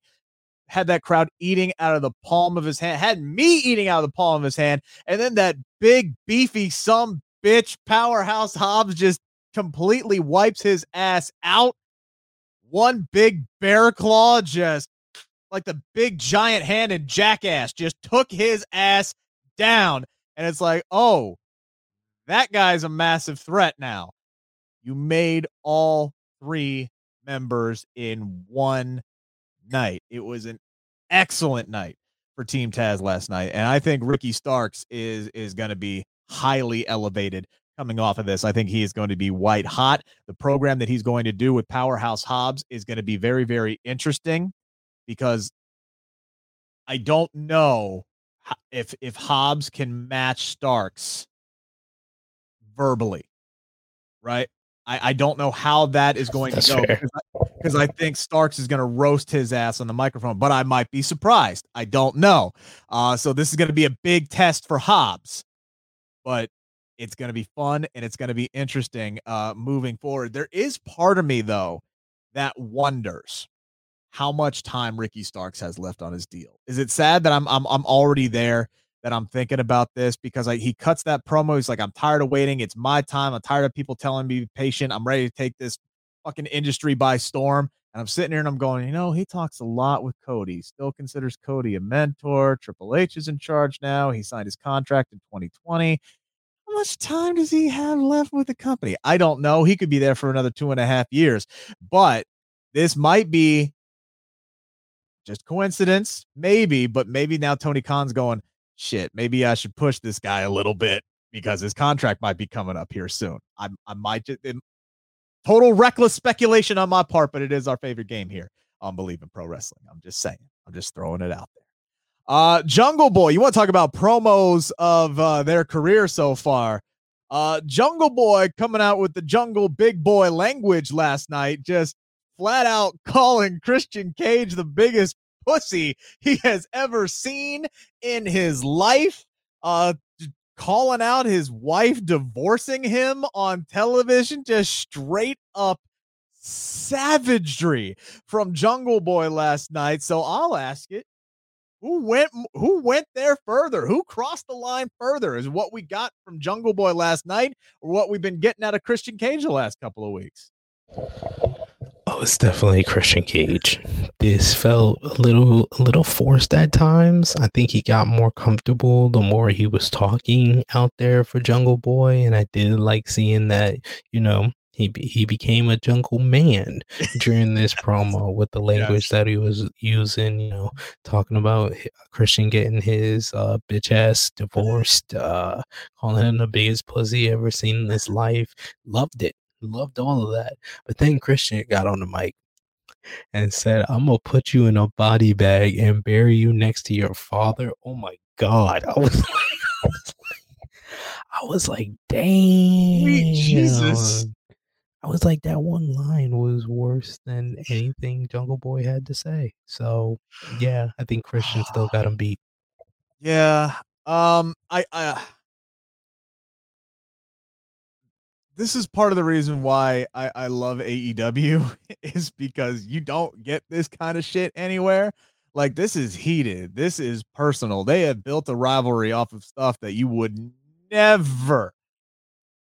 had that crowd eating out of the palm of his hand, had me eating out of the palm of his hand, and then that big beefy some bitch. Powerhouse Hobbs just completely wipes his ass out. One big bear claw, just like the big giant hand and Jackass, just took his ass down. And it's like, oh, that guy's a massive threat now. You made all three members in one night. It was an excellent night for Team Taz last night, and I think Ricky Starks is is going to be highly elevated coming off of this. I think he is going to be white hot. The program that he's going to do with Powerhouse Hobbs is going to be very very interesting because I don't know if if Hobbs can match Starks verbally, right? I, I don't know how that is going That's to go because I, I, think Starks is going to roast his ass on the microphone, but I might be surprised. I don't know. Uh, so this is going to be a big test for Hobbs, but it's going to be fun and it's going to be interesting uh, moving forward. There is part of me though that wonders how much time Ricky Starks has left on his deal. Is it sad that I'm I'm I'm already there? that I'm thinking about this because I, he cuts that promo. He's like, I'm tired of waiting. It's my time. I'm tired of people telling me patient. I'm ready to take this fucking industry by storm. And I'm sitting here and I'm going, you know, he talks a lot with Cody. Still considers Cody a mentor. Triple H is in charge now. He signed his contract in 2020. How much time does he have left with the company? I don't know. He could be there for another two and a half years, but this might be just coincidence, maybe, but maybe now Tony Khan's going, shit, maybe I should push this guy a little bit because his contract might be coming up here soon. I, I might just total reckless speculation on my part, but it is our favorite game here on Bleav in Pro Wrestling. I'm just saying, I'm just throwing it out there. Uh, Jungle Boy, you want to talk about promos of uh, their career so far? Uh, Jungle Boy coming out with the Jungle Big Boy language last night, just flat out calling Christian Cage the biggest pussy he has ever seen in his life. Uh, calling out his wife divorcing him on television, just straight up savagery from Jungle Boy last night. So I'll ask it. Who went who went there further? Who crossed the line further? Is what we got from Jungle Boy last night or what we've been getting out of Christian Cage the last couple of weeks? It's definitely Christian Cage. This felt a little a little forced at times. I think he got more comfortable the more he was talking out there for Jungle Boy, and I did like seeing that. You know, he he became a jungle man during this promo with the language that he was using. You know, talking about Christian getting his uh, bitch ass divorced, uh, calling him the biggest pussy ever seen in his life. Loved it loved all of that. But then Christian got on the mic and said, I'm gonna put you in a body bag and bury you next to your father. Oh my god. I was like, I was like, I was like dang Jesus. I was like, that one line was worse than anything Jungle Boy had to say. So yeah, I think Christian still got him beat. Yeah. Um I I this is part of the reason why I, I love AEW is because you don't get this kind of shit anywhere. Like this is heated. This is personal. They have built a rivalry off of stuff that you would never,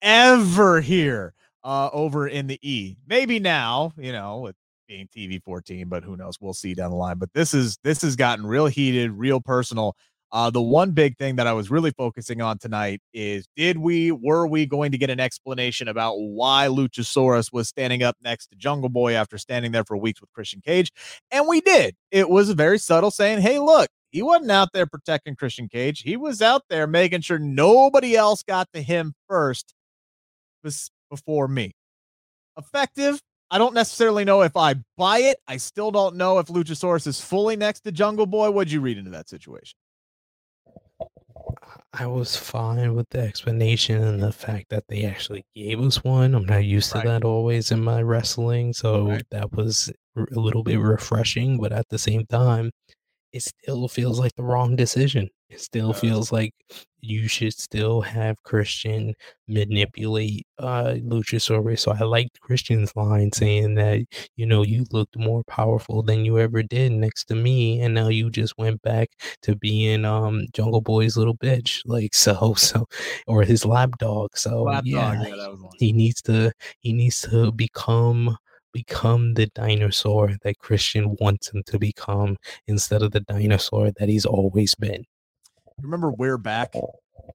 ever hear uh, over in the E. Maybe now, you know, with being TV 14, but who knows? We'll see down the line. But this is this has gotten real heated, real personal. Uh, the one big thing that I was really focusing on tonight is did we, were we going to get an explanation about why Luchasaurus was standing up next to Jungle Boy after standing there for weeks with Christian Cage? And we did. It was very subtle saying, hey, look, he wasn't out there protecting Christian Cage. He was out there making sure nobody else got to him first before me. Effective. I don't necessarily know if I buy it. I still don't know if Luchasaurus is fully next to Jungle Boy. What'd you read into that situation? I was fine with the explanation and the fact that they actually gave us one. I'm not used right. to that always in my wrestling, so right. that was a little bit refreshing. But at the same time, it still feels like the wrong decision. It still feels like you should still have Christian manipulate uh Luchasaurus. So I liked Christian's line saying that, you know, you looked more powerful than you ever did next to me, and now you just went back to being um Jungle Boy's little bitch. Like so so or his lap dog. So Lap yeah, dog, yeah, that was one. he needs to he needs to become become the dinosaur that Christian wants him to become instead of the dinosaur that he's always been. Remember We're Back?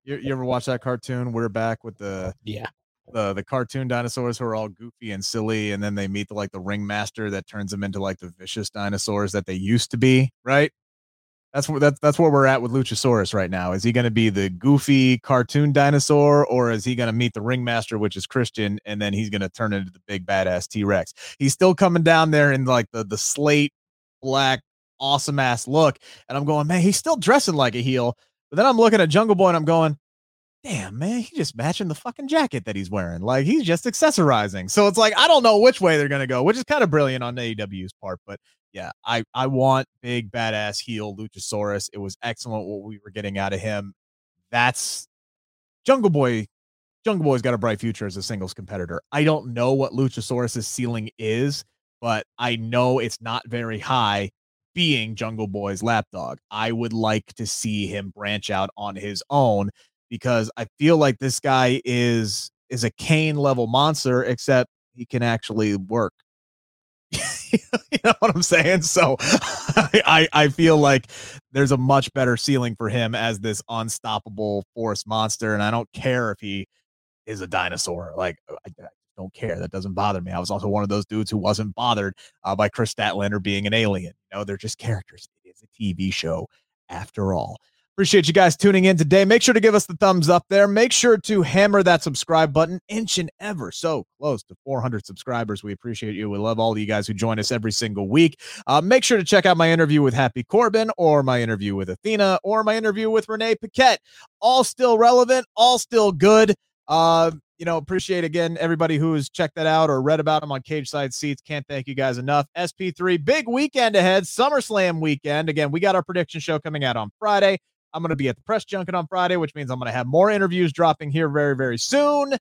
You, you ever watch that cartoon? We're Back with the Yeah. the the cartoon dinosaurs who are all goofy and silly, and then they meet the, like the ringmaster that turns them into like the vicious dinosaurs that they used to be, right? That's where that's that's where we're at with Luchasaurus right now. Is he going to be the goofy cartoon dinosaur, or is he going to meet the ringmaster, which is Christian, and then he's going to turn into the big badass T Rex? He's still coming down there in like the the slate black awesome ass look, and I'm going, man, he's still dressing like a heel. But then I'm looking at Jungle Boy and I'm going, damn man, he's just matching the fucking jacket that he's wearing. Like he's just accessorizing. So it's like I don't know which way they're gonna go, which is kind of brilliant on AEW's part. But yeah, I I want big badass heel Luchasaurus. It was excellent what we were getting out of him. That's Jungle Boy. Jungle Boy's got a bright future as a singles competitor. I don't know what Luchasaurus's ceiling is, but I know it's not very high being Jungle Boy's lapdog. I would like to see him branch out on his own because I feel like this guy is is a Kane level monster, except he can actually work. you know what I'm saying? So I I feel like there's a much better ceiling for him as this unstoppable force monster, and I don't care if he is a dinosaur. Like I, don't care. That doesn't bother me. I was also one of those dudes who wasn't bothered uh, by Kris Statlander being an alien. You know, they're just characters. It is a TV show after all. Appreciate you guys tuning in today. Make sure to give us the thumbs up there. Make sure to hammer that subscribe button, inch and ever so close to 400 subscribers. We appreciate you. We love all of you guys who join us every single week. Uh, make sure to check out my interview with Happy Corbin, or my interview with Athena, or my interview with Renee Paquette. All still relevant, all still good. Uh, you know, appreciate again everybody who has checked that out or read about them on Cage Side Seats. Can't thank you guys enough. SP3, big weekend ahead, SummerSlam weekend. Again, we got our prediction show coming out on Friday. I'm going to be at the press junket on Friday, which means I'm going to have more interviews dropping here very, very soon.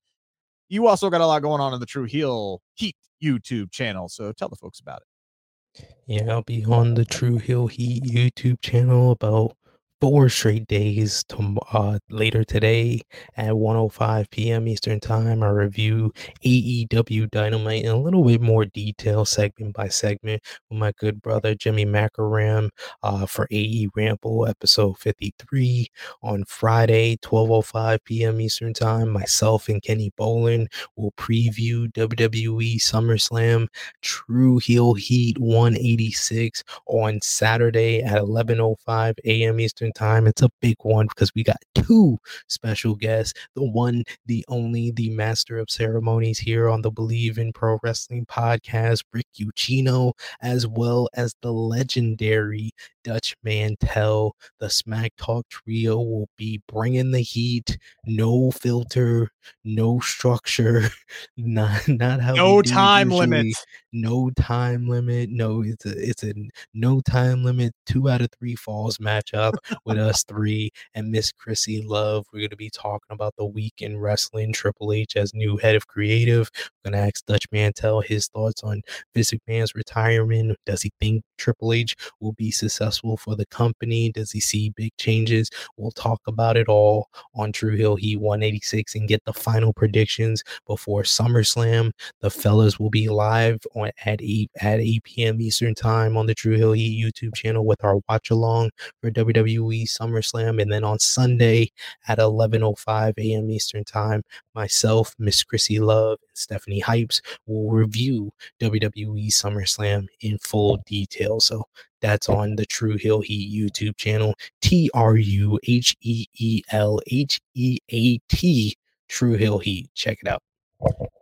You also got a lot going on in the True Heel Heat YouTube channel. So tell the folks about it. Yeah, I'll be on the True Heel Heat YouTube channel about four straight days to uh, later today at 105 p.m. Eastern Time. I review AEW Dynamite in a little bit more detail, segment by segment, with my good brother Jimmy Macaram uh, for AE Ramble episode 53 on Friday, 12:05 p.m. Eastern Time. Myself and Kenny Bolin will preview WWE SummerSlam True Heel Heat 186 on Saturday at 11:05 a.m. Eastern Time. It's a big one because we got two special guests. The one, the only, the master of ceremonies here on the Bleav in Pro Wrestling podcast, Rick Ucchino, as well as the legendary Dutch Mantel. The Smack Talk trio will be bringing the heat, no filter, no structure, not not how No we do it time limit. No time limit. No, it's a it's a no time limit. Two out of three falls matchup with us three and Miss Chrissy Love. We're gonna be talking about the week in wrestling. Triple H as new head of creative. We're gonna ask Dutch Mantel his thoughts on Vince McMahon's retirement. Does he think Triple H will be successful for the company? Does he see big changes? We'll talk about it all on True Heel Heat 186 and get the final predictions before SummerSlam. The fellas will be live on at 8 at 8 p.m. Eastern time on the True Heel Heat YouTube channel with our watch along for WWE SummerSlam. And then on Sunday at 11:05 a.m. Eastern time, myself, Miss Chrissy Love, and Stephanie Hypes will review WWE SummerSlam in full detail. So that's on the True Heel Heat YouTube channel. T R U H E E L H E A T True Heel Heat. Check it out.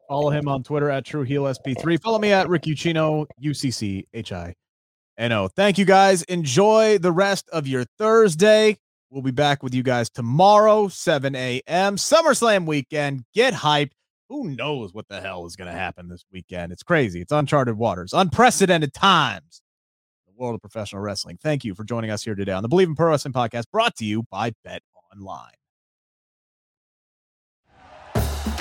Follow him on Twitter at True Heel SP3. Follow me at Rick Ucchino, UCC H I N O. Thank you guys. Enjoy the rest of your Thursday. We'll be back with you guys tomorrow, 7 a.m. SummerSlam weekend. Get hyped. Who knows what the hell is going to happen this weekend? It's crazy. It's uncharted waters, unprecedented times. The world of professional wrestling. Thank you for joining us here today on the Bleav in Pro Wrestling podcast brought to you by Bet Online.